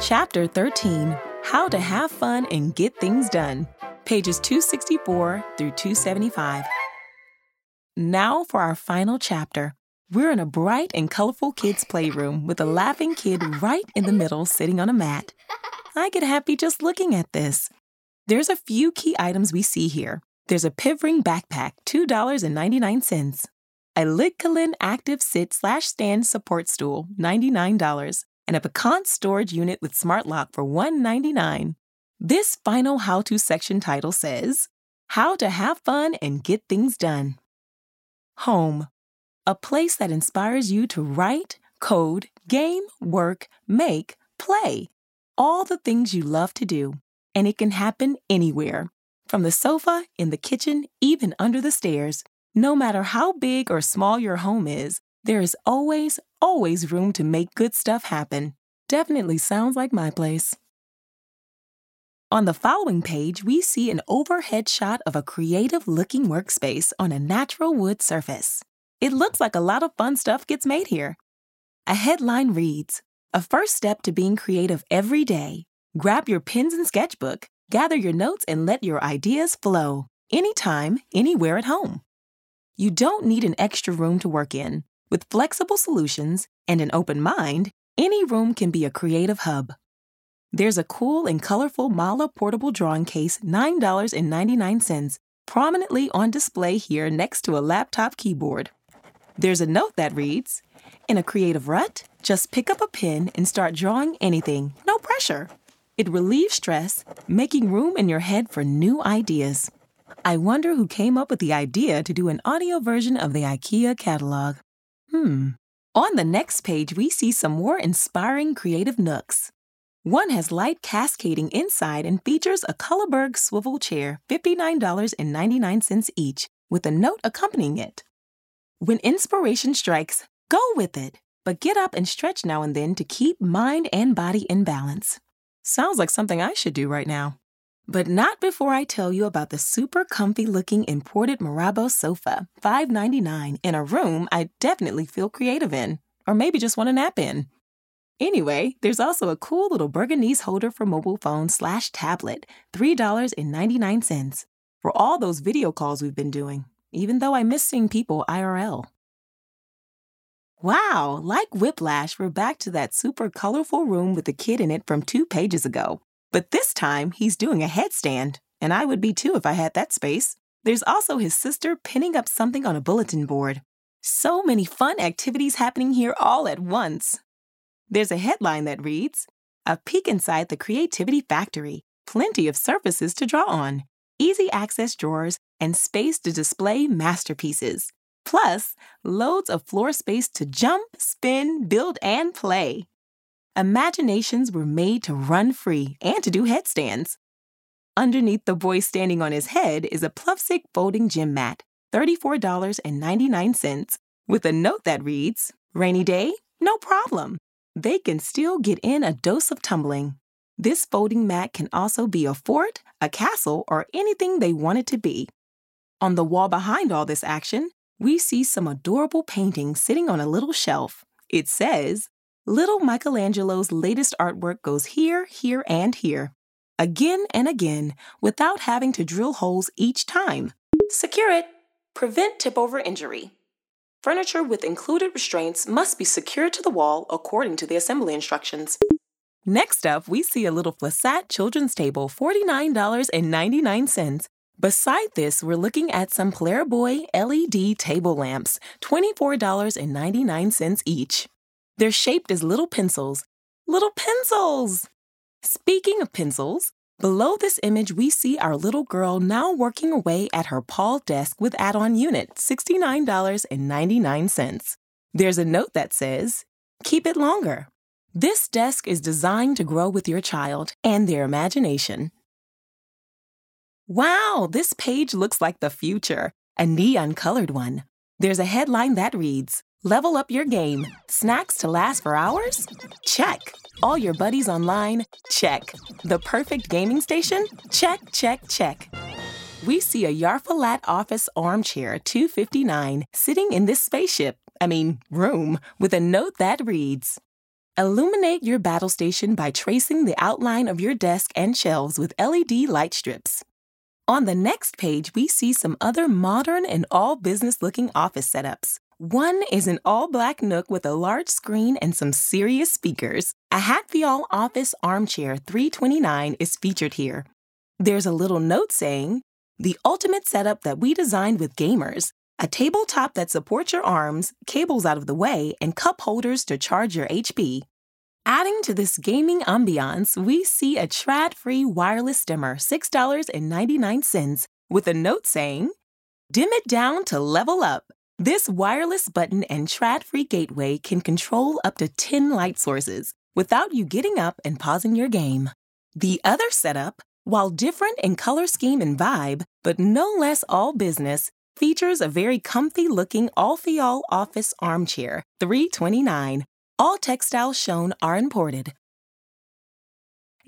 Chapter 13 How to Have Fun and Get Things Done. Pages 264 through 275. Now for our final chapter. We're in a bright and colorful kids' playroom with a laughing kid right in the middle sitting on a mat. I get happy just looking at this. There's a few key items we see here. There's a Pivring backpack, $2.99. A Lidkullen active sit slash stand support stool, $99. And a Pecan storage unit with smart lock for 199. This final how to section title says, How to Have Fun and Get Things Done. Home a place that inspires you to write, code, game, work, make, play, all the things you love to do. And it can happen anywhere, from the sofa, in the kitchen, even under the stairs. No matter how big or small your home is, there is always, always room to make good stuff happen. Definitely sounds like my place. On the following page, we see an overhead shot of a creative looking workspace on a natural wood surface. It looks like a lot of fun stuff gets made here. A headline reads A first step to being creative every day. Grab your pens and sketchbook, gather your notes, and let your ideas flow. Anytime, anywhere at home. You don't need an extra room to work in. With flexible solutions and an open mind, any room can be a creative hub. There's a cool and colorful Mala portable drawing case, $9.99, prominently on display here next to a laptop keyboard. There's a note that reads In a creative rut, just pick up a pen and start drawing anything, no pressure. It relieves stress, making room in your head for new ideas. I wonder who came up with the idea to do an audio version of the IKEA catalog. Hmm. On the next page, we see some more inspiring creative nooks. One has light cascading inside and features a Kullaberg swivel chair, $59.99 each, with a note accompanying it. When inspiration strikes, go with it, but get up and stretch now and then to keep mind and body in balance. Sounds like something I should do right now. But not before I tell you about the super comfy looking imported Morabo sofa, $5.99, in a room I definitely feel creative in, or maybe just want to nap in. Anyway, there's also a cool little Bergenes holder for mobile phone slash tablet, $3.99, for all those video calls we've been doing even though I miss seeing people IRL. Wow, like Whiplash, we're back to that super colorful room with the kid in it from two pages ago. But this time, he's doing a headstand, and I would be too if I had that space. There's also his sister pinning up something on a bulletin board. So many fun activities happening here all at once. There's a headline that reads A peek inside the Creativity Factory. Plenty of surfaces to draw on easy access drawers, and space to display masterpieces. Plus, loads of floor space to jump, spin, build, and play. Imaginations were made to run free and to do headstands. Underneath the boy standing on his head is a Plufsig folding gym mat, $34.99, with a note that reads Rainy day? No problem. They can still get in a dose of tumbling. This folding mat can also be a fort, a castle, or anything they want it to be. On the wall behind all this action, we see some adorable paintings sitting on a little shelf. It says, Little Michelangelo's latest artwork goes here, here, and here. Again and again, without having to drill holes each time. Secure it. Prevent tip over injury. Furniture with included restraints must be secured to the wall according to the assembly instructions. Next up, we see a little Flisat children's table, $49.99. Beside this, we're looking at some Clairboy LED table lamps, $24.99 each. They're shaped as little pencils. Little pencils! Speaking of pencils, below this image we see our little girl now working away at her Påhl desk with add-on unit, $69.99. There's a note that says, Keep it longer. This desk is designed to grow with your child and their imagination. Wow, this page looks like the future, a neon colored one. There's a headline that reads Level up your game. Snacks to last for hours? Check. All your buddies online? Check. The perfect gaming station? Check, check, check. We see a Järvfjället office armchair 259 sitting in this spaceship, I mean, room, with a note that reads Illuminate your battle station by tracing the outline of your desk and shelves with LED light strips. On the next page, we see some other modern and all business looking office setups. One is an all black nook with a large screen and some serious speakers. A Hattefjäll Office Armchair 329 is featured here. There's a little note saying, the ultimate setup that we designed with gamers, a tabletop that supports your arms, cables out of the way, and cup holders to charge your HP. Adding to this gaming ambiance, we see a Trådfri wireless dimmer, $6.99, with a note saying, Dim it down to level up. This wireless button and Trådfri gateway can control up to 10 light sources without you getting up and pausing your game. The other setup, while different in color scheme and vibe, but no less all business, features a very comfy looking Alefjäll office armchair, 329. All textiles shown are imported.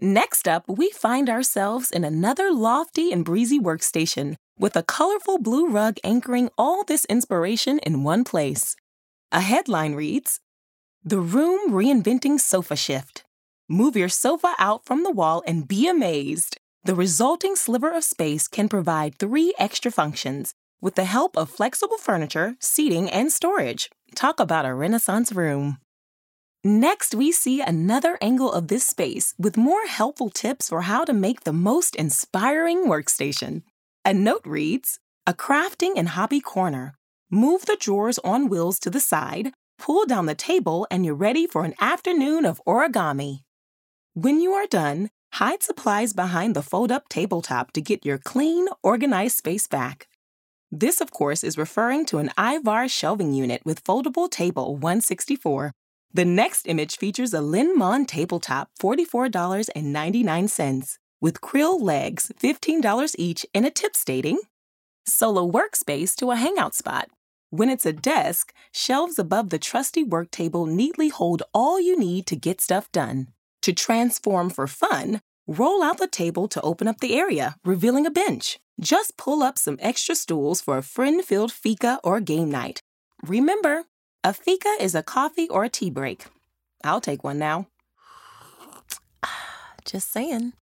Next up, we find ourselves in another lofty and breezy workstation with a colorful blue rug anchoring all this inspiration in one place. A headline reads The Room Reinventing Sofa Shift. Move your sofa out from the wall and be amazed. The resulting sliver of space can provide three extra functions with the help of flexible furniture, seating, and storage. Talk about a Renaissance room. Next, we see another angle of this space with more helpful tips for how to make the most inspiring workstation. A note reads A crafting and hobby corner. Move the drawers on wheels to the side, pull down the table, and you're ready for an afternoon of origami. When you are done, hide supplies behind the fold up tabletop to get your clean, organized space back. This, of course, is referring to an Ivar shelving unit with foldable table 164. The next image features a Linnmon tabletop, $44.99, with Krille legs, $15 each, and a tip stating Solo workspace to a hangout spot. When it's a desk, shelves above the trusty work table neatly hold all you need to get stuff done. To transform for fun, roll out the table to open up the area, revealing a bench. Just pull up some extra stools for a friend filled fika or game night. Remember, a fika is a coffee or a tea break. I'll take one now. Just saying.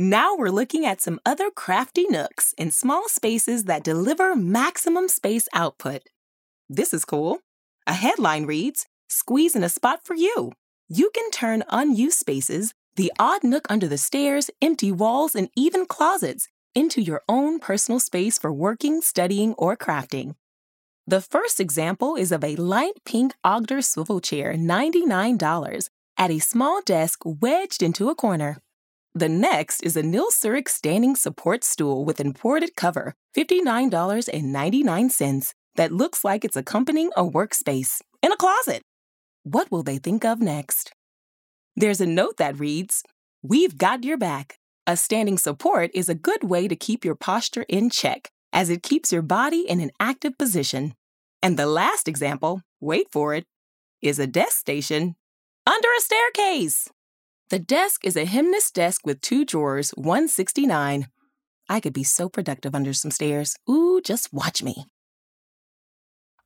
Now we're looking at some other crafty nooks in small spaces that deliver maximum space output. This is cool. A headline reads Squeeze in a spot for you. You can turn unused spaces the odd nook under the stairs, empty walls, and even closets into your own personal space for working, studying, or crafting. The first example is of a light pink Odger swivel chair, $99, at a small desk wedged into a corner. The next is a Nilserik standing support stool with imported cover, $59.99, that looks like it's accompanying a workspace in a closet. What will they think of next? There's a note that reads We've got your back. A standing support is a good way to keep your posture in check, as it keeps your body in an active position. And the last example, wait for it, is a desk station under a staircase. The desk is a Hemnes desk with two drawers, 169. I could be so productive under some stairs. Ooh, just watch me.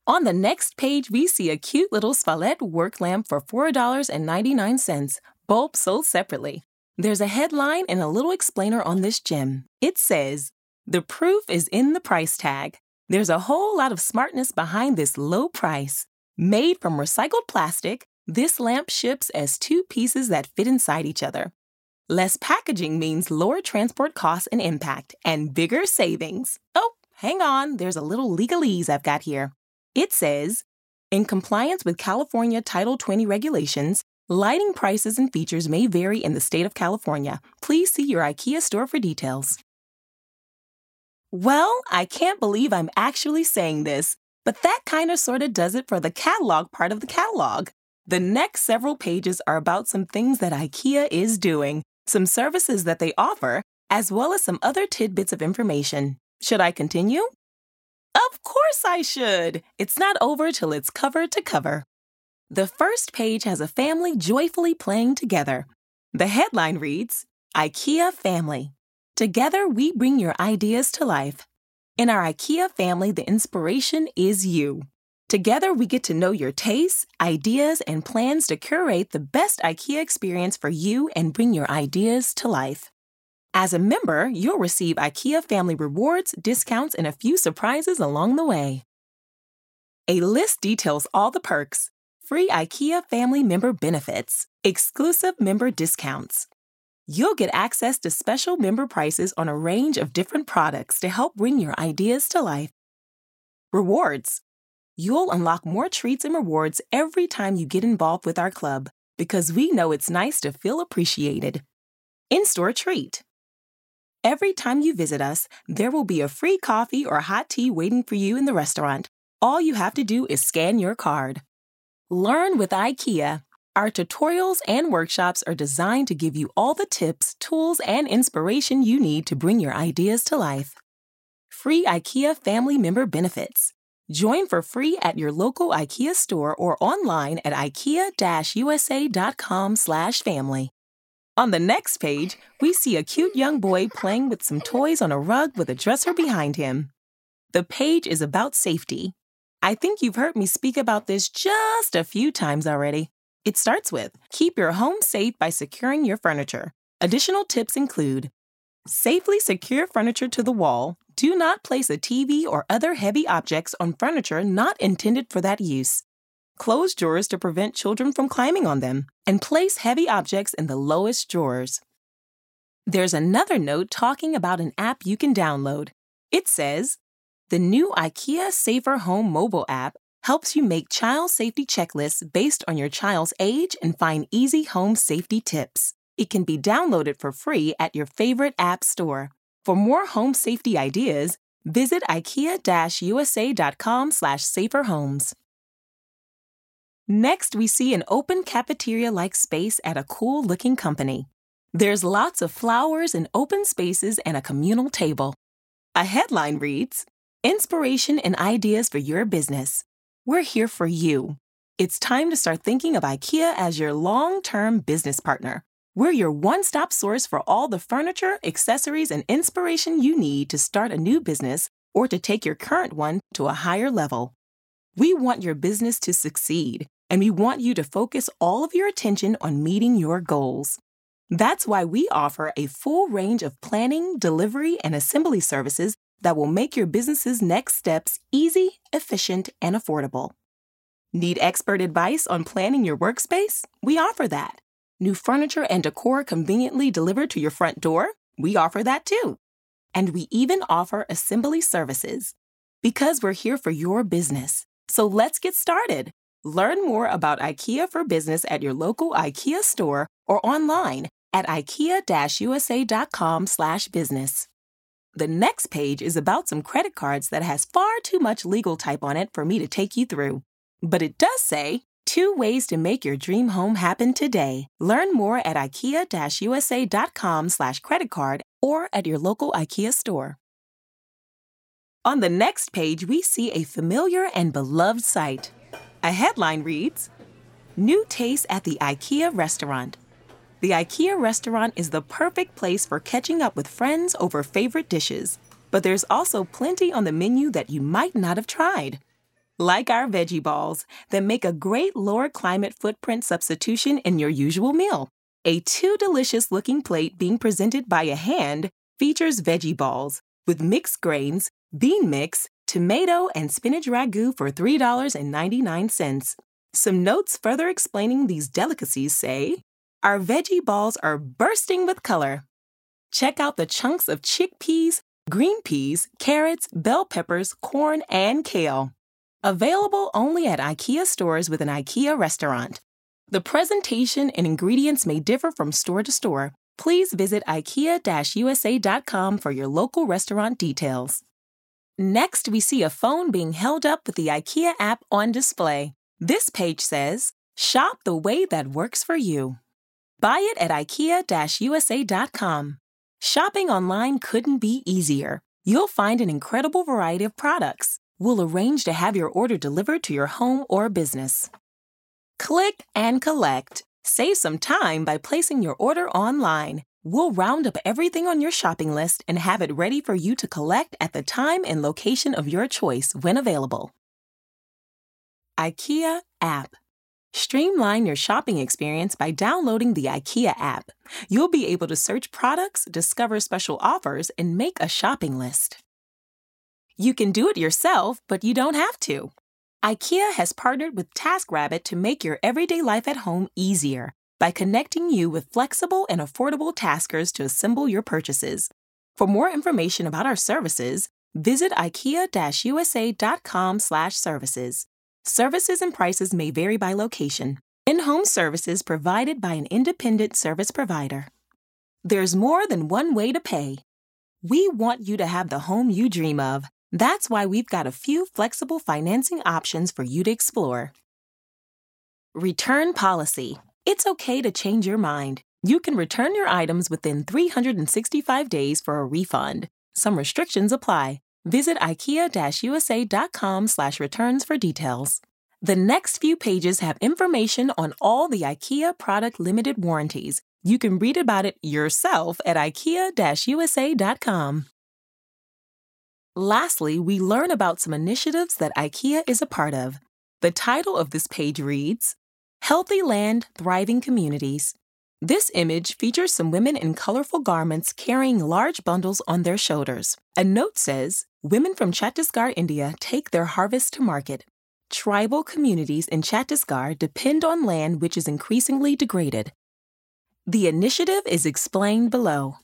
On the next page, we see a cute little Svallet work lamp for $4.99, bulb sold separately. There's a headline and a little explainer on this gem. It says, The proof is in the price tag. There's a whole lot of smartness behind this low price. Made from recycled plastic, this lamp ships as two pieces that fit inside each other. Less packaging means lower transport costs and impact, and bigger savings. Oh, hang on, there's a little legalese I've got here. It says, in compliance with California Title 20 regulations, lighting prices and features may vary in the state of California. Please see your IKEA store for details. Well, I can't believe I'm actually saying this, but that kind of sort of does it for the catalog part of the catalog. The next several pages are about some things that IKEA is doing, some services that they offer, as well as some other tidbits of information. Should I continue? Of course I should. It's not over till it's cover to cover. The first page has a family joyfully playing together. The headline reads IKEA Family. Together we bring your ideas to life. In our IKEA family, the inspiration is you. Together, we get to know your tastes, ideas, and plans to curate the best IKEA experience for you and bring your ideas to life. As a member, you'll receive IKEA family rewards, discounts, and a few surprises along the way. A list details all the perks free IKEA family member benefits, exclusive member discounts. You'll get access to special member prices on a range of different products to help bring your ideas to life. Rewards. You'll unlock more treats and rewards every time you get involved with our club because we know it's nice to feel appreciated. In store treat. Every time you visit us, there will be a free coffee or hot tea waiting for you in the restaurant. All you have to do is scan your card. Learn with IKEA. Our tutorials and workshops are designed to give you all the tips, tools, and inspiration you need to bring your ideas to life. Free IKEA family member benefits. Join for free at your local IKEA store or online at ikea-usa.com/family. On the next page, we see a cute young boy playing with some toys on a rug with a dresser behind him. The page is about safety. I think you've heard me speak about this just a few times already. It starts with keep your home safe by securing your furniture. Additional tips include safely secure furniture to the wall. Do not place a TV or other heavy objects on furniture not intended for that use. Close drawers to prevent children from climbing on them, and place heavy objects in the lowest drawers. There's another note talking about an app you can download. It says, The new IKEA Safer Home mobile app helps you make child safety checklists based on your child's age and find easy home safety tips. It can be downloaded for free at your favorite app store. For more home safety ideas, visit ikea-usa.com/saferhomes. Next, we see an open cafeteria-like space at a cool-looking company. There's lots of flowers and open spaces and a communal table. A headline reads, Inspiration and ideas for your business. We're here for you. It's time to start thinking of IKEA as your long term business partner. We're your one stop source for all the furniture, accessories, and inspiration you need to start a new business or to take your current one to a higher level. We want your business to succeed, and we want you to focus all of your attention on meeting your goals. That's why we offer a full range of planning, delivery, and assembly services that will make your business's next steps easy, efficient, and affordable. Need expert advice on planning your workspace? We offer that. New furniture and decor conveniently delivered to your front door? We offer that too. And we even offer assembly services. Because we're here for your business. So let's get started. Learn more about IKEA for Business at your local IKEA store or online at ikea-usa.com/business. The next page is about some credit cards that has far too much legal type on it for me to take you through. But it does say two ways to make your dream home happen today. Learn more at ikea-usa.com slash credit card or at your local IKEA store. On the next page, we see a familiar and beloved sight. A headline reads, New Taste at the IKEA Restaurant. The IKEA restaurant is the perfect place for catching up with friends over favorite dishes, but there's also plenty on the menu that you might not have tried. Like our veggie balls that make a great lower climate footprint substitution in your usual meal. A too delicious looking plate being presented by a hand features veggie balls with mixed grains, bean mix, tomato, and spinach ragu for $3.99. Some notes further explaining these delicacies say our veggie balls are bursting with color. Check out the chunks of chickpeas, green peas, carrots, bell peppers, corn, and kale. Available only at IKEA stores with an IKEA restaurant. The presentation and ingredients may differ from store to store. Please visit IKEA-USA.com for your local restaurant details. Next, we see a phone being held up with the IKEA app on display. This page says, Shop the way that works for you. Buy it at IKEA-USA.com. Shopping online couldn't be easier. You'll find an incredible variety of products. We'll arrange to have your order delivered to your home or business. Click and collect. Save some time by placing your order online. We'll round up everything on your shopping list and have it ready for you to collect at the time and location of your choice when available. IKEA app. Streamline your shopping experience by downloading the IKEA app. You'll be able to search products, discover special offers, and make a shopping list. You can do it yourself, but you don't have to. IKEA has partnered with TaskRabbit to make your everyday life at home easier by connecting you with flexible and affordable taskers to assemble your purchases. For more information about our services, visit ikea-usa.com/services. Services and prices may vary by location. In-home services provided by an independent service provider. There's more than one way to pay. We want you to have the home you dream of. That's why we've got a few flexible financing options for you to explore. Return policy. It's okay to change your mind. You can return your items within 365 days for a refund. Some restrictions apply. Visit ikea-usa.com/returns for details. The next few pages have information on all the IKEA product limited warranties. You can read about it yourself at ikea-usa.com. Lastly, we learn about some initiatives that IKEA is a part of. The title of this page reads Healthy Land, Thriving Communities. This image features some women in colorful garments carrying large bundles on their shoulders. A note says Women from Chhattisgarh, India take their harvest to market. Tribal communities in Chhattisgarh depend on land which is increasingly degraded. The initiative is explained below.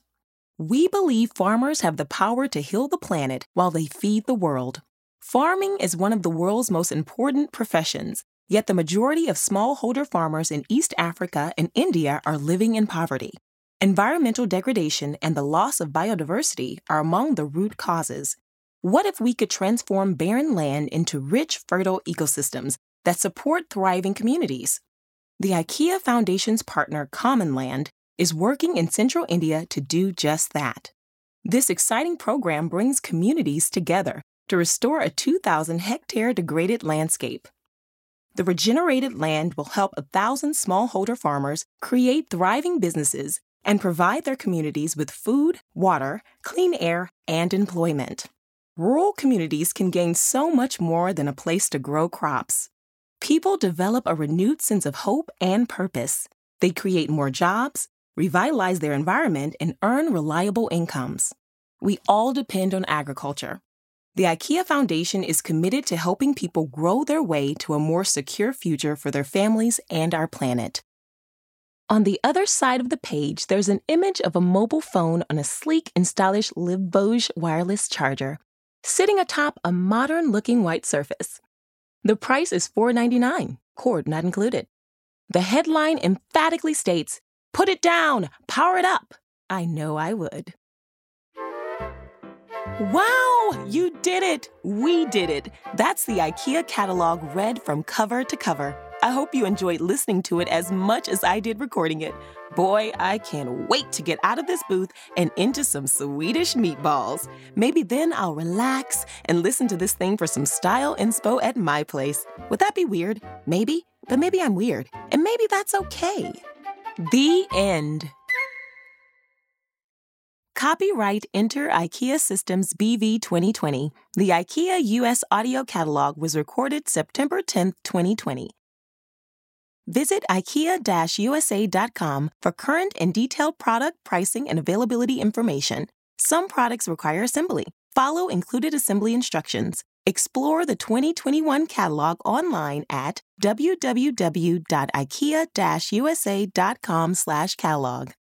We believe farmers have the power to heal the planet while they feed the world. Farming is one of the world's most important professions, yet the majority of smallholder farmers in East Africa and India are living in poverty. Environmental degradation and the loss of biodiversity are among the root causes. What if we could transform barren land into rich, fertile ecosystems that support thriving communities? The IKEA Foundation's partner, Common Land, is working in central India to do just that. This exciting program brings communities together to restore a 2,000 hectare degraded landscape. The regenerated land will help a thousand smallholder farmers create thriving businesses and provide their communities with food, water, clean air, and employment. Rural communities can gain so much more than a place to grow crops. People develop a renewed sense of hope and purpose. They create more jobs, revitalize their environment, and earn reliable incomes. We all depend on agriculture. The IKEA Foundation is committed to helping people grow their way to a more secure future for their families and our planet. On the other side of the page, there's an image of a mobile phone on a sleek and stylish Livboj wireless charger, sitting atop a modern looking white surface. The price is $4.99, cord not included. The headline emphatically states Put it down, power it up. I know I would. Wow, you did it! We did it! That's the IKEA catalog read from cover to cover. I hope you enjoyed listening to it as much as I did recording it. Boy, I can't wait to get out of this booth and into some Swedish meatballs. Maybe then I'll relax and listen to this thing for some style inspo at my place. Would that be weird? Maybe, but maybe I'm weird, and maybe that's okay. The end. Copyright Inter IKEA Systems BV 2020. The IKEA US audio catalog was recorded September 10, 2020. Visit IKEA-USA.com for current and detailed product pricing and availability information. Some products require assembly. Follow included assembly instructions. Explore the 2021 catalog online at www.ikea-usa.com/catalog.